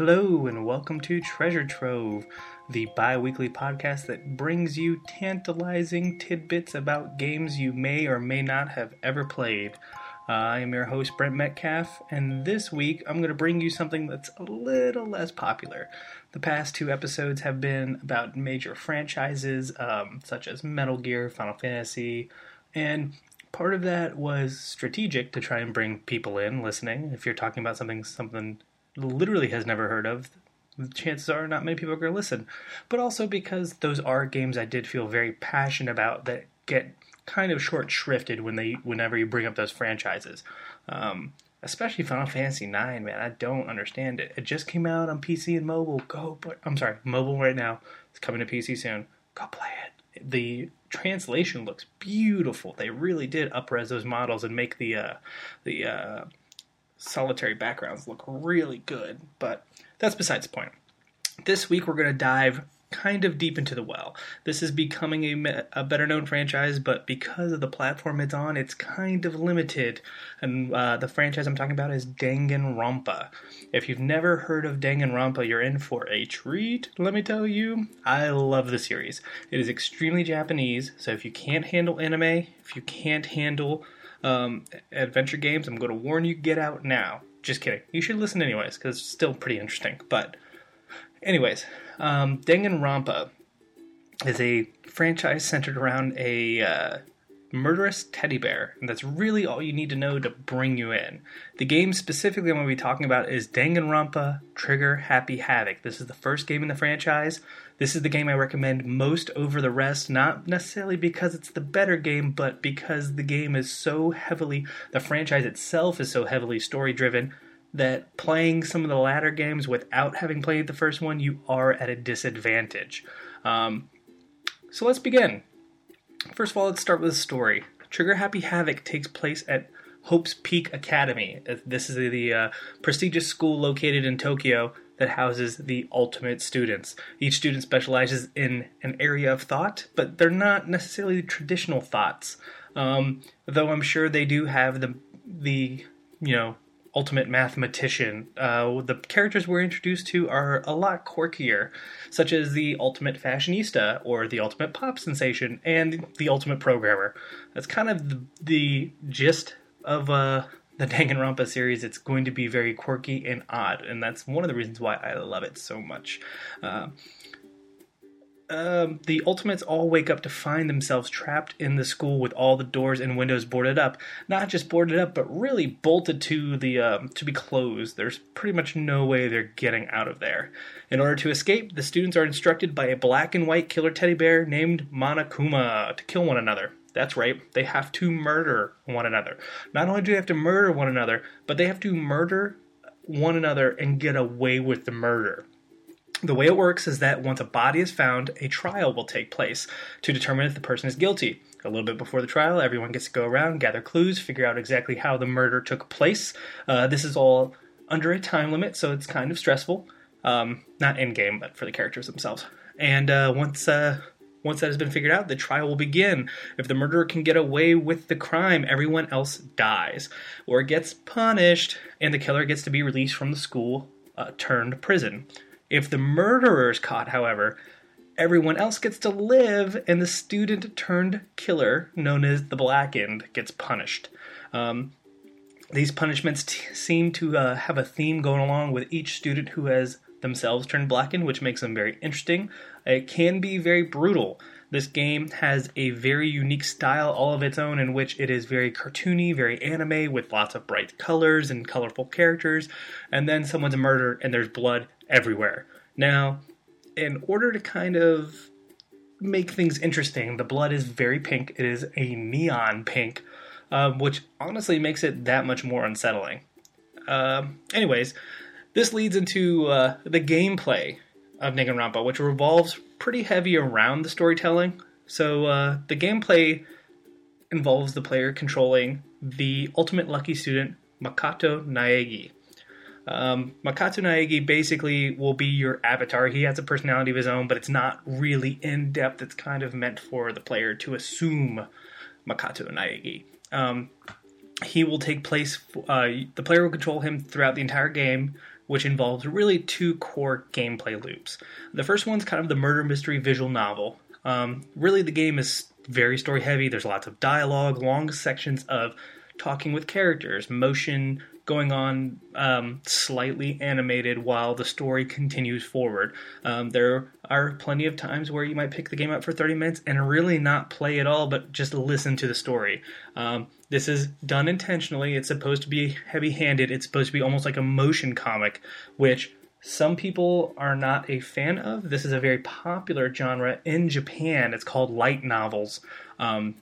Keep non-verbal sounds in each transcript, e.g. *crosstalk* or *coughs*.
Hello, and welcome to Treasure Trove, the bi weekly podcast that brings you tantalizing tidbits about games you may or may not have ever played. Uh, I am your host, Brent Metcalf, and this week I'm going to bring you something that's a little less popular. The past two episodes have been about major franchises, um, such as Metal Gear, Final Fantasy, and part of that was strategic to try and bring people in listening. If you're talking about something something literally has never heard of, chances are not many people are going to listen. But also because those are games I did feel very passionate about that get kind of short shrifted when they whenever you bring up those franchises. Um, especially Final Fantasy IX, man. I don't understand it. It just came out on PC and mobile. Go, but I'm sorry, mobile right now. It's coming to PC soon. Go play it. The translation looks beautiful. They really did upres those models and make the uh, the uh, solitary backgrounds look really good. But that's besides the point. This week we're going to dive kind of deep into the well. This is becoming a, a, better known franchise, but because of the platform it's on, it's kind of limited. And uh, the franchise I'm talking about is Danganronpa. If you've never heard of Danganronpa, you're in for a treat, let me tell you. I love the series. It is extremely Japanese, so if you can't handle anime, if you can't handle um, adventure games, I'm going to warn you get out now. Just kidding. You should listen anyways, because it's still pretty interesting. But, anyways, um, Danganronpa is a franchise centered around a uh, murderous teddy bear, and that's really all you need to know to bring you in. The game specifically I'm going to be talking about is Danganronpa Trigger Happy Havoc. This is the first game in the franchise. This is the game I recommend most over the rest, not necessarily because it's the better game, but because the game is so heavily, the franchise itself is so heavily story driven that playing some of the latter games without having played the first one, you are at a disadvantage. Um, so let's begin. First of all, let's start with a story. Trigger Happy Havoc takes place at Hope's Peak Academy. This is the uh, prestigious school located in Tokyo that houses the ultimate students. Each student specializes in an area of thought, but they're not necessarily traditional thoughts. Um, though I'm sure they do have the the you know ultimate mathematician. Uh, the characters we're introduced to are a lot quirkier, such as the ultimate fashionista or the ultimate pop sensation and the ultimate programmer. That's kind of the, the gist of uh, the *laughs* Danganronpa series. It's going to be very quirky and odd, and that's one of the reasons why I love it so much. Uh, um, the Ultimates all wake up to find themselves trapped in the school with all the doors and windows boarded up. Not just boarded up, but really bolted to the um, to be closed. There's pretty much no way they're getting out of there. In order to escape, the students are instructed by a black and white killer teddy bear named Monokuma to kill one another. That's right, they have to murder one another. Not only do they have to murder one another, but they have to murder one another and get away with the murder. The way it works is that once a body is found, a trial will take place to determine if the person is guilty. A little bit before the trial, everyone gets to go around, gather clues, figure out exactly how the murder took place. Uh, this is all under a time limit, so it's kind of stressful. Um, not in game, but for the characters themselves. And uh, once uh, once that has been figured out, the trial will begin. If the murderer can get away with the crime, everyone else dies or gets punished, and the killer gets to be released from the school uh, turned prison. If the murderer is caught, however, everyone else gets to live, and the student turned killer, known as the Blackened, gets punished. Um, these punishments t- seem to uh, have a theme going along with each student who has themselves turned blackened, which makes them very interesting. It can be very brutal. This game has a very unique style all of its own, in which it is very cartoony, very anime, with lots of bright colors and colorful characters. And then someone's murdered, and there's blood everywhere. Now, in order to kind of make things interesting, the blood is very pink. It is a neon pink, uh, which honestly makes it that much more unsettling. Uh, anyways, this leads into uh, the gameplay of Danganronpa, which revolves pretty heavy around the storytelling. So uh, the gameplay involves the player controlling the ultimate lucky student, Makoto Naegi. Um, Makoto Naegi basically will be your avatar. He has a personality of his own, but it's not really in depth. It's kind of meant for the player to assume Makoto Naegi. Um, he will take place. Uh, the player will control him throughout the entire game, which involves really two core gameplay loops. The first one's kind of the murder mystery visual novel. Um, really, the game is very story heavy. There's lots of dialogue, long sections of talking with characters, motion going on um, slightly animated while the story continues forward. Um, there are plenty of times where you might pick the game up for 30 minutes and really not play at all, but just listen to the story. Um, this is done intentionally. It's supposed to be heavy handed, it's supposed to be almost like a motion comic, which some people are not a fan of. This is a very popular genre in Japan. It's called light novels. Um,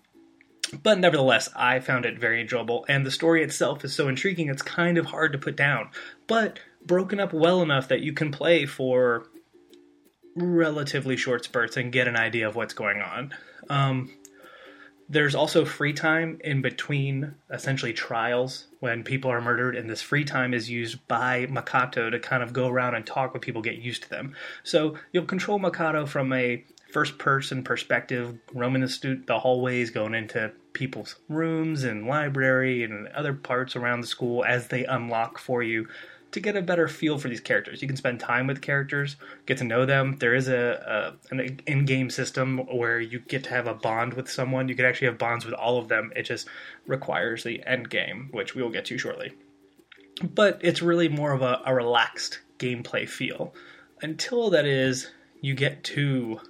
but nevertheless, I found it very enjoyable, and the story itself is so intriguing it's kind of hard to put down, but broken up well enough that you can play for relatively short spurts and get an idea of what's going on. Um, there's also free time in between essentially trials when people are murdered, and this free time is used by Makoto to kind of go around and talk with people, get used to them. So you'll control Makoto from a first person perspective, roaming the, stu- the hallways, going into people's rooms and library and other parts around the school as they unlock for you to get a better feel for these characters. You can spend time with characters, get to know them. There is a, a an in-game system where you get to have a bond with someone. You can actually have bonds with all of them. It just requires the end game, which we will get to shortly. But it's really more of a, a relaxed gameplay feel until that is you get to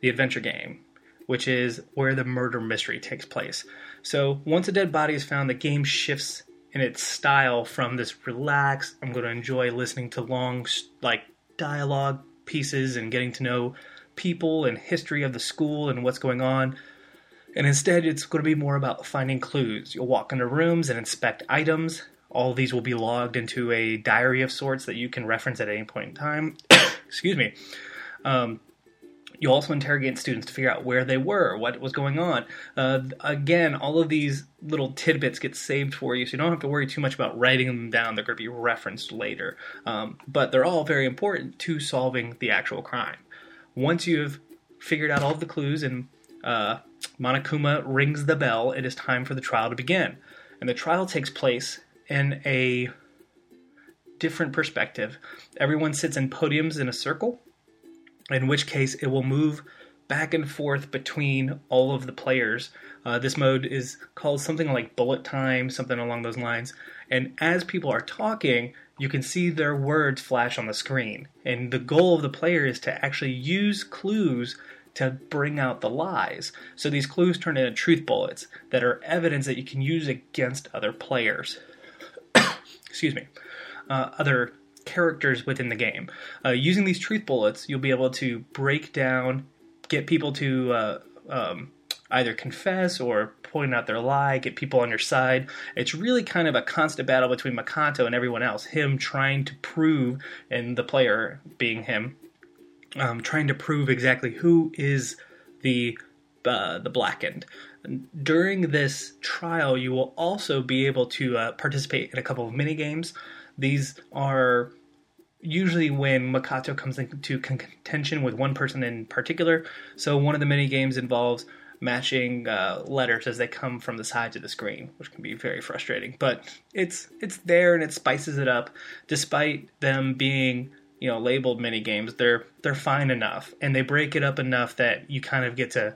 the adventure game, which is where the murder mystery takes place. So once a dead body is found, the game shifts in its style from this relaxed, I'm going to enjoy listening to long, like, dialogue pieces and getting to know people and history of the school and what's going on. And instead, it's going to be more about finding clues. You'll walk into rooms and inspect items. All these will be logged into a diary of sorts that you can reference at any point in time. *coughs* Excuse me. Um, you also interrogate students to figure out where they were, what was going on. Uh, again, all of these little tidbits get saved for you, so you don't have to worry too much about writing them down. They're going to be referenced later. Um, but they're all very important to solving the actual crime. Once you've figured out all the clues and uh, Monokuma rings the bell, it is time for the trial to begin. And the trial takes place in a different perspective. Everyone sits in podiums in a circle in which case it will move back and forth between all of the players. Uh, this mode is called something like bullet time, something along those lines. And as people are talking, you can see their words flash on the screen. And the goal of the player is to actually use clues to bring out the lies. So these clues turn into truth bullets that are evidence that you can use against other players. *coughs* Excuse me. Uh, other characters within the game. Uh, using these truth bullets, you'll be able to break down, get people to uh, um, either confess or point out their lie, get people on your side. It's really kind of a constant battle between Makoto and everyone else. Him trying to prove, and the player being him, um, trying to prove exactly who is the uh, the blackened. During this trial, you will also be able to uh, participate in a couple of mini games. These are usually when Makoto comes into contention with one person in particular. So one of the mini games involves matching uh, letters as they come from the sides of the screen, which can be very frustrating. But it's it's there and it spices it up, despite them being you know labeled mini games. They're they're fine enough, and they break it up enough that you kind of get to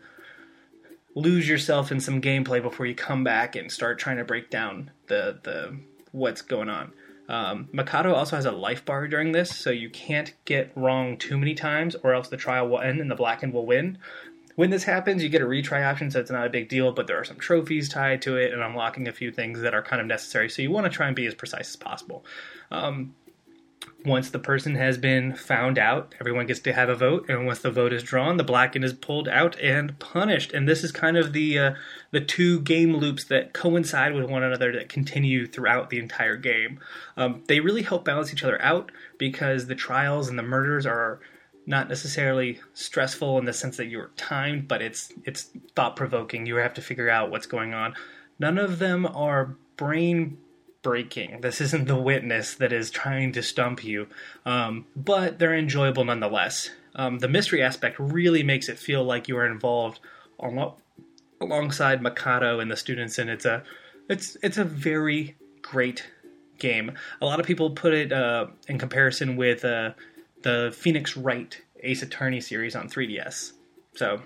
lose yourself in some gameplay before you come back and start trying to break down the the what's going on. Um, Makoto also has a life bar during this, so you can't get wrong too many times, or else the trial will end and the blackened will win. When this happens, you get a retry option, so it's not a big deal, but there are some trophies tied to it and unlocking a few things that are kind of necessary, so you want to try and be as precise as possible. Um, once the person has been found out, everyone gets to have a vote, and once the vote is drawn, the blackened is pulled out and punished. And this is kind of the uh, the two game loops that coincide with one another that continue throughout the entire game. Um, they really help balance each other out because the trials and the murders are not necessarily stressful in the sense that you're timed, but it's it's thought provoking. You have to figure out what's going on. None of them are brain breaking. This isn't the witness that is trying to stump you, um, but they're enjoyable nonetheless. Um, the mystery aspect really makes it feel like you are involved al- alongside Mikado and the students, and it's a it's it's a very great game. A lot of people put it uh, in comparison with uh, the Phoenix Wright Ace Attorney series on 3DS. So,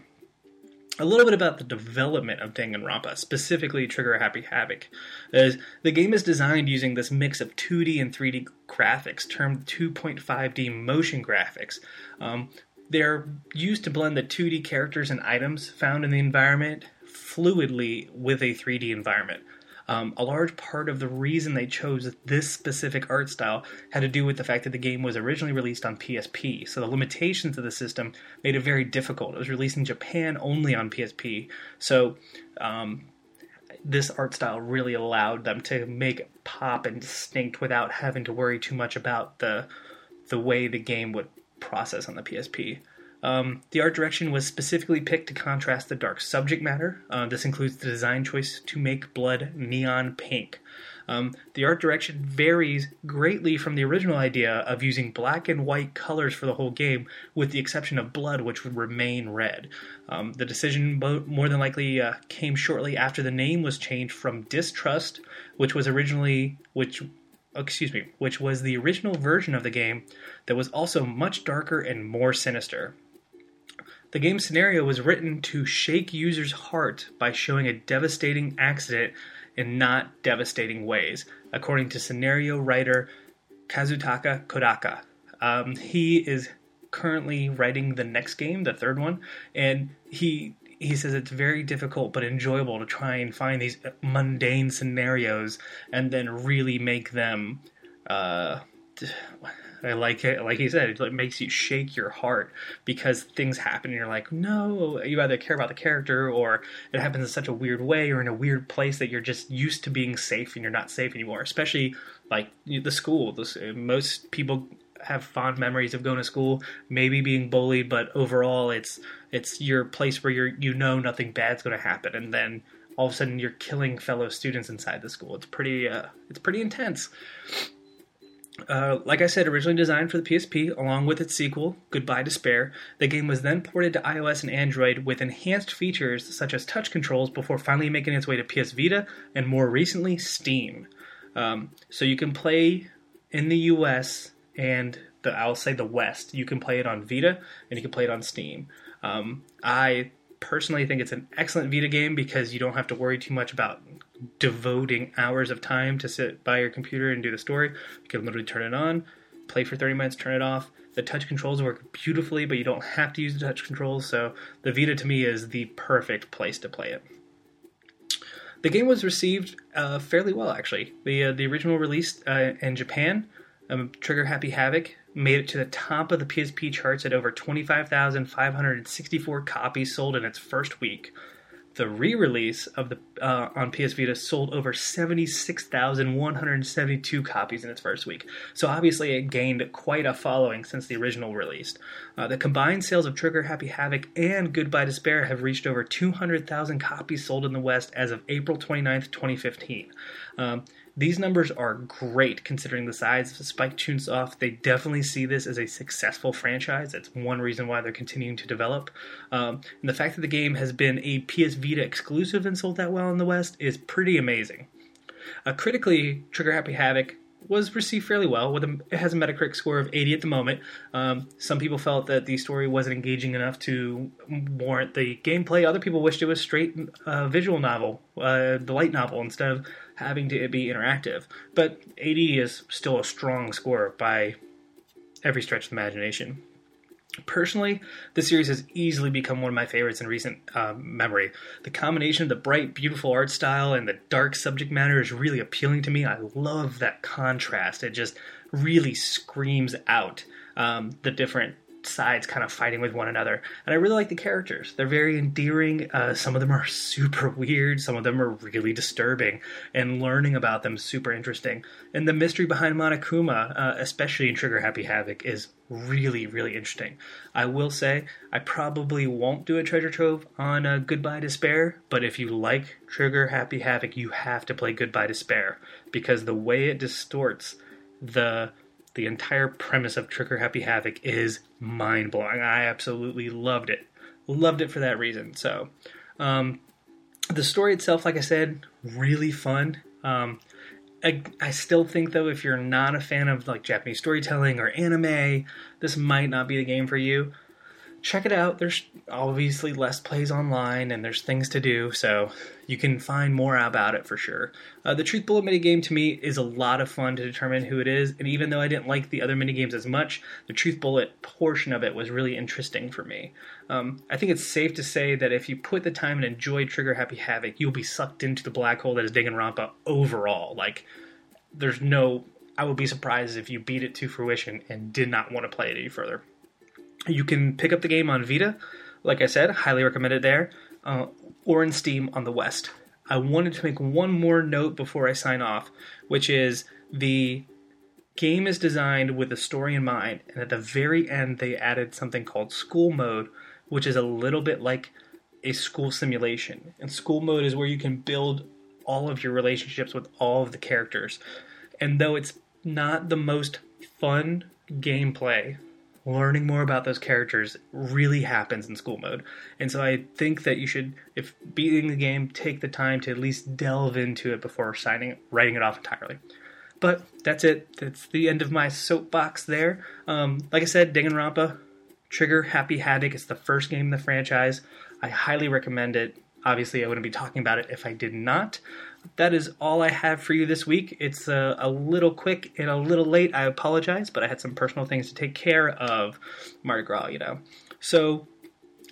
a little bit about the development of Danganronpa, specifically Trigger Happy Havoc. Is the game is designed using this mix of 2D and 3D graphics, termed 2.5D motion graphics. Um, they're used to blend the 2D characters and items found in the environment fluidly with a 3D environment. Um, a large part of the reason they chose this specific art style had to do with the fact that the game was originally released on PSP, so the limitations of the system made it very difficult. It was released in Japan only on PSP, so um, this art style really allowed them to make it pop and distinct without having to worry too much about the the way the game would process on the PSP. Um, the art direction was specifically picked to contrast the dark subject matter. Uh, this includes the design choice to make blood neon pink. Um, the art direction varies greatly from the original idea of using black and white colors for the whole game, with the exception of blood, which would remain red. Um, the decision more than likely uh, came shortly after the name was changed from Distrust, which was originally which excuse me, which was the original version of the game that was also much darker and more sinister. The game scenario was written to shake users' heart by showing a devastating accident in not devastating ways, according to scenario writer Kazutaka Kodaka. Um, he is currently writing the next game, the third one, and he he says it's very difficult but enjoyable to try and find these mundane scenarios and then really make them uh, I like it. Like he said, it makes you shake your heart because things happen and you're like, no, you either care about the character or it happens in such a weird way or in a weird place that you're just used to being safe and you're not safe anymore. Especially like the school. most people have fond memories of going to school, maybe being bullied, but overall, it's it's your place where you're you know nothing bad's going to happen, and then all of a sudden you're killing fellow students inside the school. It's pretty uh, it's pretty intense. Uh, like I said, originally designed for the PSP, along with its sequel, Goodbye Despair, the game was then ported to iOS and Android with enhanced features such as touch controls before finally making its way to PS Vita and more recently Steam. Um, so you can play in the US and the I'll say the West. You can play it on Vita and you can play it on Steam. Um, I personally think it's an excellent Vita game because you don't have to worry too much about devoting hours of time to sit by your computer and do the story. You can literally turn it on, play for 30 minutes, turn it off. The touch controls work beautifully, but you don't have to use the touch controls, so the Vita to me is the perfect place to play it. The game was received uh, fairly well, actually. The uh, the original release uh, in Japan, um, Trigger Happy Havoc, made it to the top of the PSP charts at over 25,564 copies sold in its first week the re-release of the uh, on PS Vita sold over 76,172 copies in its first week. So obviously it gained quite a following since the original release. Uh, the combined sales of Trigger Happy Havoc and Goodbye Despair have reached over 200,000 copies sold in the West as of April 29th, 2015. Um, these numbers are great considering the size of Spike Chunsoft. They definitely see this as a successful franchise. That's one reason why they're continuing to develop. Um, and the fact that the game has been a PS Vita exclusive and sold that well in the West is pretty amazing. Uh, critically, Trigger Happy Havoc was received fairly well. With a, it has a Metacritic score of 80 at the moment. Um, some people felt that the story wasn't engaging enough to warrant the gameplay. Other people wished it was straight uh, visual novel, uh, the light novel, instead of having to be interactive. But 80 is still a strong score by every stretch of the imagination. Personally, the series has easily become one of my favorites in recent uh, memory. The combination of the bright, beautiful art style and the dark subject matter is really appealing to me. I love that contrast. It just really screams out um, the different sides kind of fighting with one another. And I really like the characters. They're very endearing. Uh, some of them are *laughs* super weird. Some of them are really disturbing. And learning about them super interesting. And the mystery behind Monokuma, uh, especially in Trigger Happy Havoc, is really, really interesting. I will say, I probably won't do a treasure trove on uh, Goodbye Despair, but if you like Trigger Happy Havoc, you have to play Goodbye Despair because the way it distorts the the entire premise of Trigger Happy Havoc is mind blowing. I absolutely loved it. Loved it for that reason. So, um, the story itself, like I said, really fun. Um, I, I still think though, if you're not a fan of like Japanese storytelling or anime, this might not be the game for you. Check it out. There's obviously less plays online and there's things to do, so you can find more about it for sure. Uh, the Truth Bullet mini game to me is a lot of fun to determine who it is, and even though I didn't like the other mini games as much, the Truth Bullet portion of it was really interesting for me. Um, I think it's safe to say that if you put the time and enjoy Trigger Happy Havoc, you'll be sucked into the black hole that is Danganronpa overall. Like, there's no. I would be surprised if you beat it to fruition and did not want to play it any further. You can pick up the game on Vita, like I said, highly recommend it there, uh, or in Steam on the West. I wanted to make one more note before I sign off, which is the game is designed with a story in mind, and at the very end, they added something called school mode, which is a little bit like a school simulation. And school mode is where you can build all of your relationships with all of the characters. And though it's not the most fun gameplay, learning more about those characters really happens in school mode. And so I think that you should, if beating the game, take the time to at least delve into it before signing, writing it off entirely. But that's it. That's the end of my soapbox there. Um, like I said, Danganronpa, Trigger Happy Havoc is the first game in the franchise. I highly recommend it. Obviously, I wouldn't be talking about it if I did not. That is all I have for you this week. It's a, a little quick and a little late. I apologize, but I had some personal things to take care of. Mardi Gras, you know. So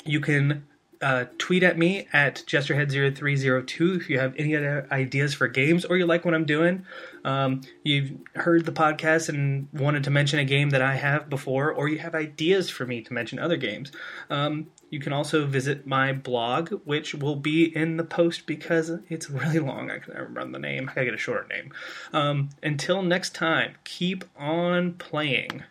you can uh, tweet at me at jesterhead0302 if you have any other ideas for games or you like what I'm doing. Um, you've heard the podcast and wanted to mention a game that I have before, or you have ideas for me to mention other games. Um, you can also visit my blog, which will be in the post because it's really long. I can't remember the name. I gotta get a shorter name. Um, until next time, keep on playing.